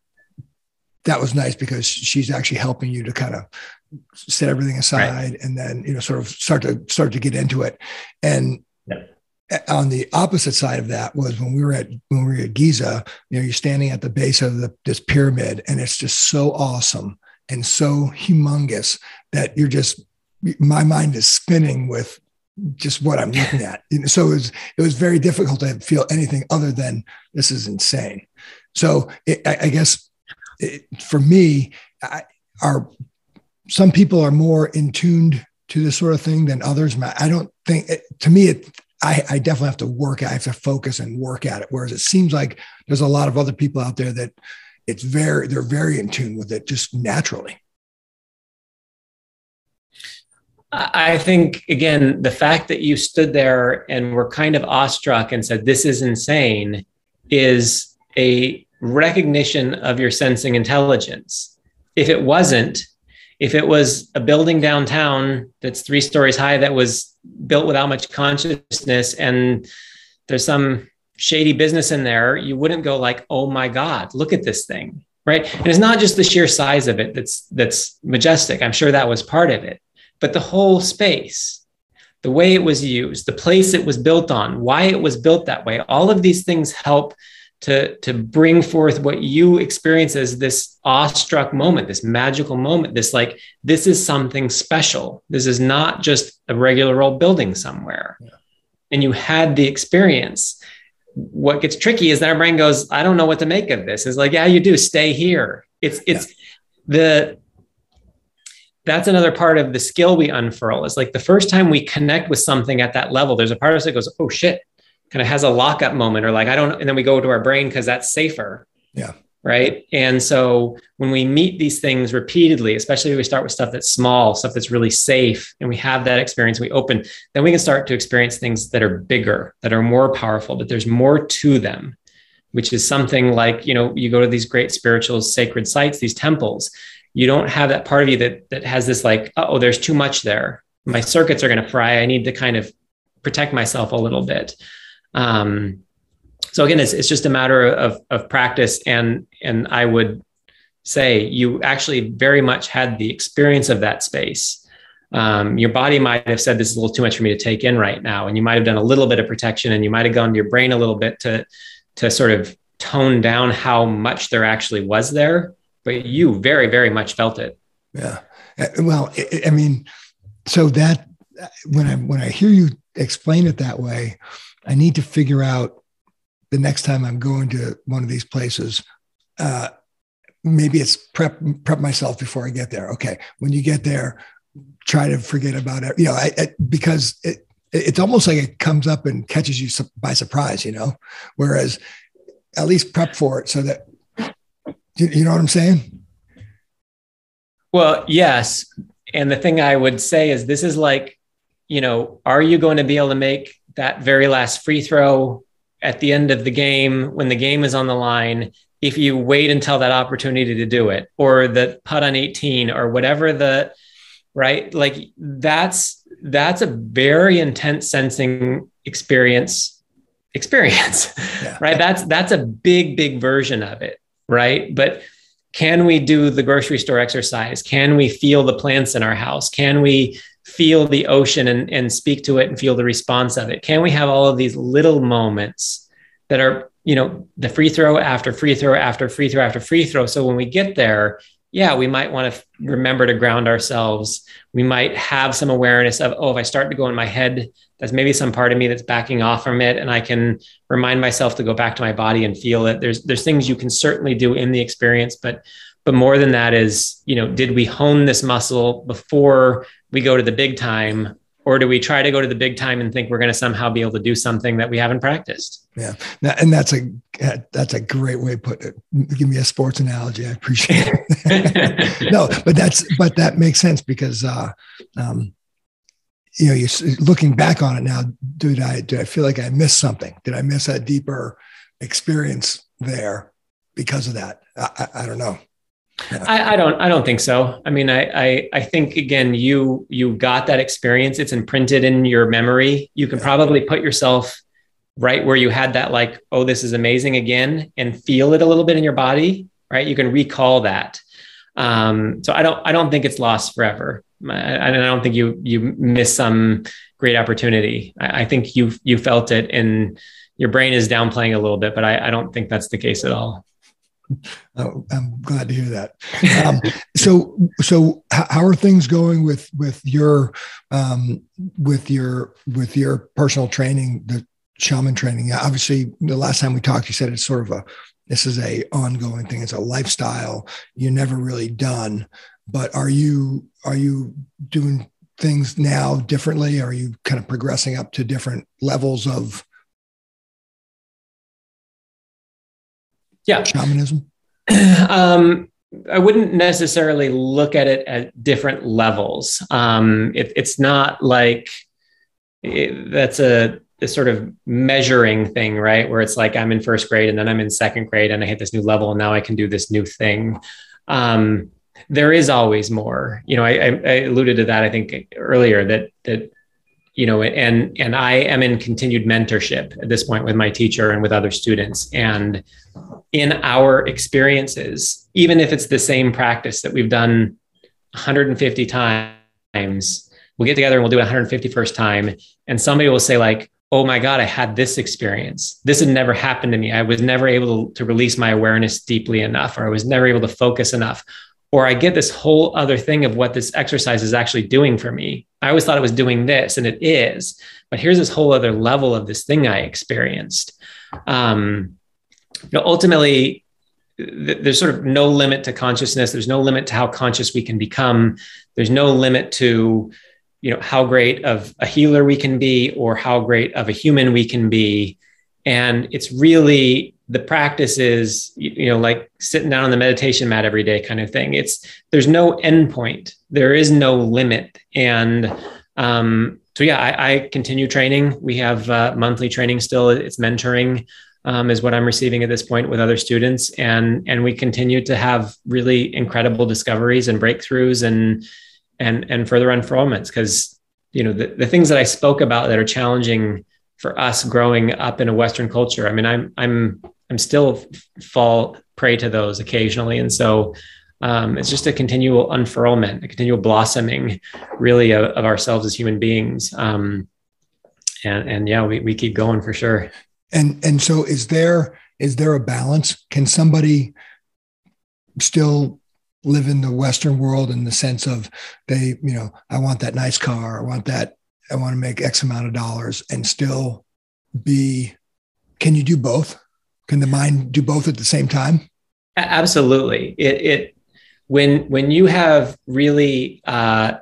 that was nice because she's actually helping you to kind of set everything aside right. and then you know sort of start to start to get into it and on the opposite side of that was when we were at when we were at Giza, you know, you're standing at the base of the, this pyramid, and it's just so awesome and so humongous that you're just my mind is spinning with just what I'm looking at. So it was it was very difficult to feel anything other than this is insane. So it, I, I, guess it, for me, I, are some people are more in tuned to this sort of thing than others. I don't think to me it I, I definitely have to work. I have to focus and work at it. Whereas it seems like there's a lot of other people out there that it's very they're very in tune with it just naturally. I think again the fact that you stood there and were kind of awestruck and said this is insane is a recognition of your sensing intelligence. If it wasn't, if it was a building downtown that's three stories high that was built without much consciousness and there's some shady business in there you wouldn't go like oh my god look at this thing right? And it's not just the sheer size of it that's that's majestic. I'm sure that was part of it. But the whole space the way it was used the place it was built on why it was built that way all of these things help to, to bring forth what you experience as this awestruck moment, this magical moment, this like, this is something special. This is not just a regular old building somewhere. Yeah. And you had the experience. What gets tricky is that our brain goes, I don't know what to make of this. It's like, yeah, you do, stay here. It's it's yeah. the that's another part of the skill we unfurl. Is like the first time we connect with something at that level, there's a part of us that goes, oh shit, kind of has a lockup moment or like i don't and then we go to our brain because that's safer. Yeah. Right? And so when we meet these things repeatedly especially when we start with stuff that's small stuff that's really safe and we have that experience we open then we can start to experience things that are bigger that are more powerful but there's more to them which is something like you know you go to these great spiritual sacred sites these temples you don't have that part of you that that has this like oh there's too much there. My circuits are going to fry. I need to kind of protect myself a little bit um, so again, it's, it's just a matter of, of practice. And, and I would say you actually very much had the experience of that space. Um, your body might have said, this is a little too much for me to take in right now. And you might have done a little bit of protection and you might have gone to your brain a little bit to, to sort of tone down how much there actually was there. But you very, very much felt it. Yeah. Uh, well, I mean, so that when I, when I hear you explain it that way, I need to figure out the next time I'm going to one of these places. Uh, maybe it's prep prep myself before I get there. Okay, when you get there, try to forget about it. You know, I, I, because it it's almost like it comes up and catches you by surprise. You know, whereas at least prep for it so that you, you know what I'm saying. Well, yes, and the thing I would say is this is like, you know, are you going to be able to make that very last free throw at the end of the game when the game is on the line if you wait until that opportunity to do it or the putt on 18 or whatever the right? Like that's that's a very intense sensing experience experience yeah. right? That's that's a big big version of it right? But can we do the grocery store exercise? Can we feel the plants in our house? Can we feel the ocean and, and speak to it and feel the response of it? Can we have all of these little moments that are, you know, the free throw after free throw after free throw after free throw? So when we get there, yeah, we might want to remember to ground ourselves. We might have some awareness of, oh, if I start to go in my head, that's maybe some part of me that's backing off from it. And I can remind myself to go back to my body and feel it. There's there's things you can certainly do in the experience, but but more than that is you know did we hone this muscle before we go to the big time? Or do we try to go to the big time and think we're going to somehow be able to do something that we haven't practiced? Yeah. And that's a that's a great way to put it. Give me a sports analogy. I appreciate it. No but that's but that makes sense because uh um you know you're looking back on it now did i did i feel like i missed something. Did i miss a deeper experience there because of that? I, I, I don't know I, I, don't I don't think so. I mean, I, I, I think again, you you got that experience. It's imprinted in your memory. You can probably put yourself right where you had that, like, oh, this is amazing again, and feel it a little bit in your body. Right, you can recall that. Um, so I don't I don't think it's lost forever. I, I don't think you you miss some great opportunity. I, I think you you felt it, and your brain is downplaying a little bit, but I, I don't think that's the case at all. Oh, I'm glad to hear that. Um, so, so how are things going with with your um, with your with your personal training, the shaman training? Obviously, the last time we talked, you said it's sort of a this is a ongoing thing. It's a lifestyle. You're never really done. But are you are you doing things now differently? Are you kind of progressing up to different levels of yeah shamanism um, I wouldn't necessarily look at it at different levels. Um, it, it's not like it, that's a, a, sort of measuring thing, right? Where it's like I'm in first grade and then I'm in second grade and I hit this new level and now I can do this new thing. Um, there is always more. You know, I, I alluded to that I think earlier that that you know and and i am in continued mentorship at this point with my teacher and with other students. And in our experiences even if it's the same practice that we've done 150 times we'll get together and we'll do it 151st time. And somebody will say like oh my god i had this experience. This had never happened to me. I was never able to, to release my awareness deeply enough or i was never able to focus enough. Or I get this whole other thing of what this exercise is actually doing for me. I always thought it was doing this, and it is, but here's this whole other level of this thing I experienced. Um, you know, ultimately, th- there's sort of no limit to consciousness. There's no limit to how conscious we can become. There's no limit to, you know, how great of a healer we can be or how great of a human we can be. And it's really the practice is you know like sitting down on the meditation mat every day kind of thing. It's there's no endpoint there is no limit. And um, so yeah I, I, continue training. We have uh, monthly training still. It's mentoring um, is what i'm receiving at this point with other students. And and we continue to have really incredible discoveries and breakthroughs and and and further unfurlments because you know the, the things that i spoke about that are challenging for us growing up in a western culture i mean i'm i'm I'm still fall prey to those occasionally. And so um, it's just a continual unfurlment, a continual blossoming, really, of, of ourselves as human beings. Um, and and yeah, we, we keep going for sure. And and so is there is there a balance? Can somebody still live in the Western world in the sense of they, you know, I want that nice car, I want that, I want to make X amount of dollars, and still be? Can you do both? Can the mind do both at the same time? Absolutely. It, it when when you have really uh,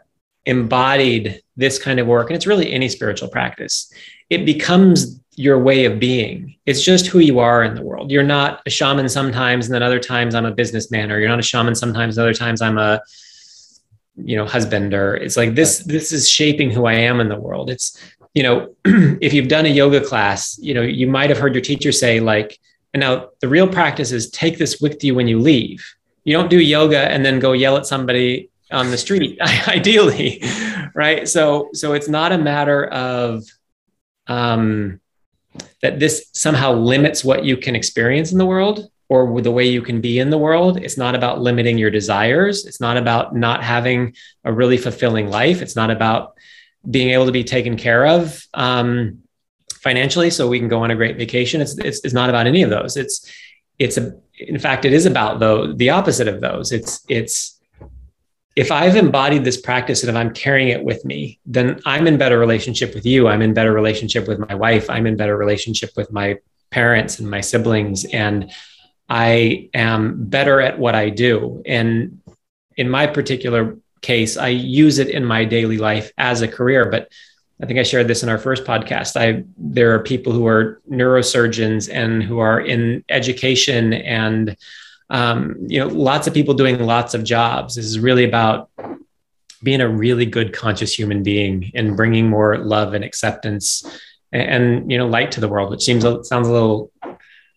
embodied this kind of work, and it's really any spiritual practice, it becomes your way of being. It's just who you are in the world. You're not a shaman sometimes, and then other times I'm a businessman, or you're not a shaman sometimes, and other times I'm a you know husband or it's like this this is shaping who i am in the world it's you know if you've done a yoga class you know you might have heard your teacher say like and now the real practice is take this with you when you leave. You don't do yoga and then go yell at somebody on the street, ideally, right? So, so it's not a matter of um, that this somehow limits what you can experience in the world or the way you can be in the world. It's not about limiting your desires. It's not about not having a really fulfilling life. It's not about being able to be taken care of. Um, financially so we can go on a great vacation. It's, it's, it's not about any of those. It's it's a in fact it is about though the opposite of those. It's it's if i've embodied this practice and if i'm carrying it with me then i'm in better relationship with you. I'm in better relationship with my wife. I'm in better relationship with my parents and my siblings. And I am better at what I do. And in my particular case, I use it in my daily life as a career. But I think I shared this in our first podcast. I there are people who are neurosurgeons and who are in education and um, you know lots of people doing lots of jobs. This is really about being a really good conscious human being and bringing more love and acceptance and, and you know light to the world, which seems sounds a little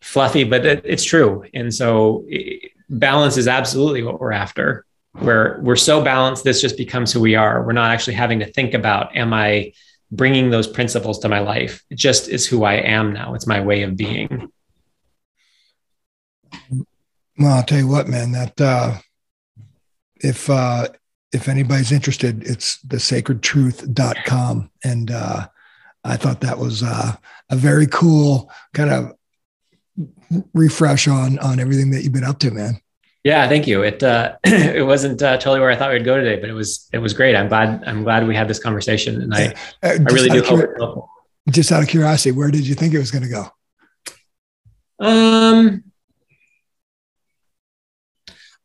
fluffy, but it, it's true. And so it, balance is absolutely what we're after. Where we're so balanced, this just becomes who we are. We're not actually having to think about, am I bringing those principles to my life? It just is who I am now. It's my way of being. Well, I'll tell you what, man, that uh, if, uh, if anybody's interested, it's the sacredtruth.com. And uh, I thought that was uh, a very cool kind of refresh on on everything that you've been up to, man. Yeah, thank you. It uh, it wasn't uh, totally where I thought we'd go today, but it was it was great. I'm glad I'm glad we had this conversation, and I uh, I really do hope. Just out of curiosity, where did you think it was going to go? Um,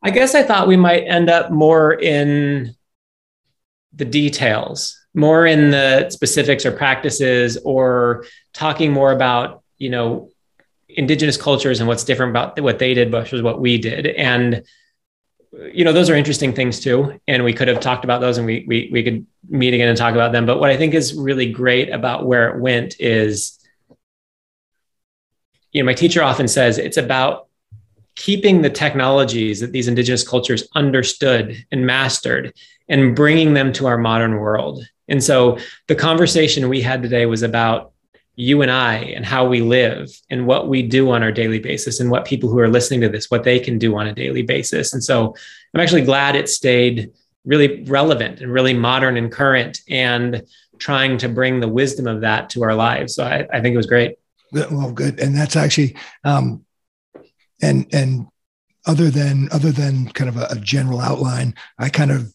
I guess I thought we might end up more in the details, more in the specifics or practices, or talking more about you know indigenous cultures and what's different about what they did versus what we did. And you know those are interesting things too. And we could have talked about those and we, we we could meet again and talk about them. But what i think is really great about where it went is you know my teacher often says it's about keeping the technologies that these indigenous cultures understood and mastered and bringing them to our modern world. And so the conversation we had today was about you and I and how we live and what we do on our daily basis and what people who are listening to this, what they can do on a daily basis. And so I'm actually glad it stayed really relevant and really modern and current and trying to bring the wisdom of that to our lives. So I, I think it was great. Well, good. And that's actually, um, and, and other than, other than kind of a, a general outline, I kind of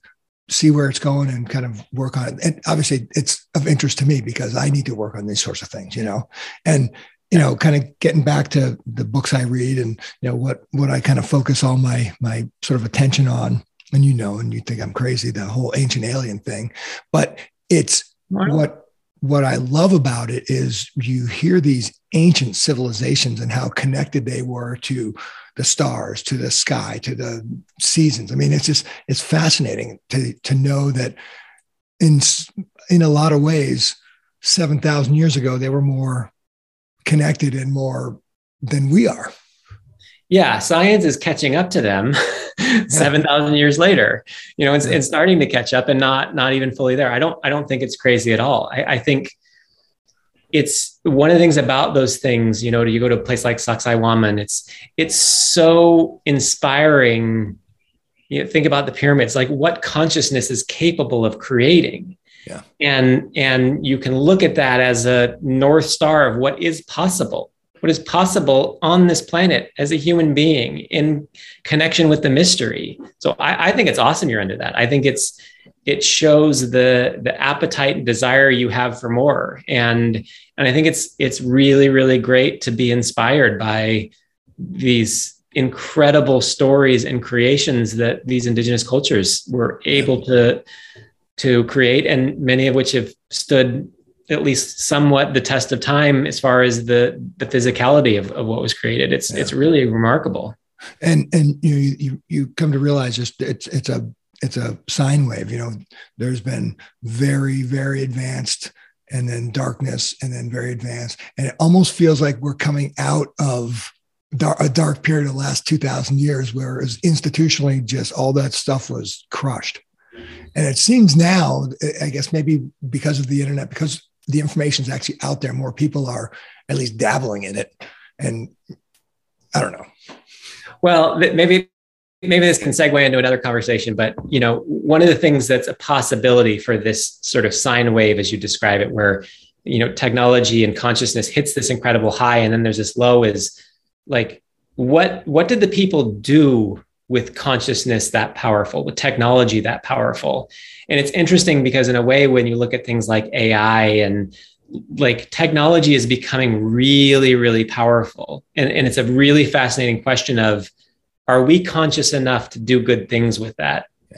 see where it's going and kind of work on it. And obviously, it's of interest to me because I need to work on these sorts of things, you know. And you know, kind of getting back to the books I read and you know what what I kind of focus all my my sort of attention on. And you know, and you think I'm crazy, the whole ancient alien thing, but it's wow. what what I love about it is you hear these ancient civilizations and how connected they were to the stars, to the sky, to the seasons. I mean, it's just it's fascinating to to know that in in a lot of ways, seven thousand years ago, they were more connected and more than we are. Yeah, science is catching up to them seven thousand years later. You know, it's, it's starting to catch up and not not even fully there. I don't I don't think it's crazy at all. I, I think it's one of the things about those things, you know, you go to a place like Sacsayhuaman, it's it's so inspiring. You know, think about the pyramids, like what consciousness is capable of creating. Yeah. And and you can look at that as a north star of what is possible, what is possible on this planet as a human being in connection with the mystery. So I, I think it's awesome you're into that. I think it's it shows the the appetite and desire you have for more. And and i think it's it's really really great to be inspired by these incredible stories and creations that these indigenous cultures were able to to create and many of which have stood at least somewhat the test of time as far as the the physicality of, of what was created. It's yeah. it's really remarkable. And and you you you come to realize just it's it's a it's a sine wave. You know, there's been very, very advanced and then darkness and then very advanced. And it almost feels like we're coming out of a dark period of the last 2000 years where it was institutionally just all that stuff was crushed. And it seems now, I guess maybe because of the internet, because the information is actually out there, more people are at least dabbling in it. And I don't know. Well, maybe maybe this can segue into another conversation but you know one of the things that's a possibility for this sort of sine wave as you describe it where you know technology and consciousness hits this incredible high and then there's this low is like what what did the people do with consciousness that powerful with technology that powerful and it's interesting because in a way when you look at things like ai and like technology is becoming really, really powerful. And, and it's a really fascinating question of are we conscious enough to do good things with that? Yeah.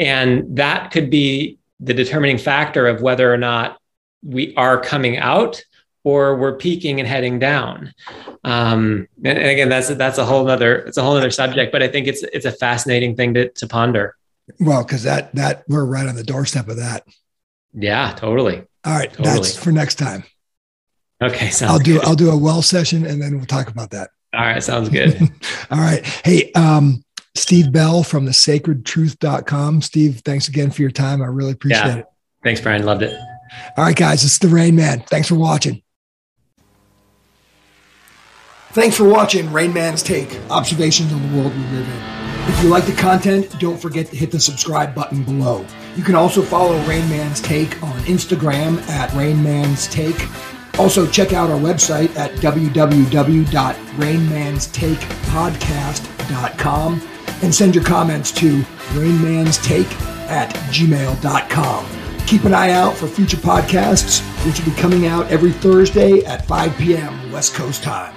And that could be the determining factor of whether or not we are coming out or we're peaking and heading down. Um, and, and, again, that's that's a whole other it's a whole other subject, but I think it's it's a fascinating thing to, to ponder. Well, because that that we're right on the doorstep of that. Yeah, totally. All right, totally. that's for next time. Okay, So I'll do good. I'll do a well session and then we'll talk about that. All right, sounds good. All right. Hey, um, Steve Bell from the sacredtruth.com. Steve, thanks again for your time. I really appreciate yeah. it. Thanks, Brian. Loved it. All right, guys, it's the Rain Man. Thanks for watching. Thanks for watching Rain Man's Take Observations on the World We Live in. If you like the content, don't forget to hit the subscribe button below. You can also follow Rain Man's Take on Instagram at Rain Man's Take. Also, check out our website at www.rainmanstakepodcast.com and send your comments to rainmanstake at gmail.com. Keep an eye out for future podcasts, which will be coming out every Thursday at 5 p.m. West Coast time.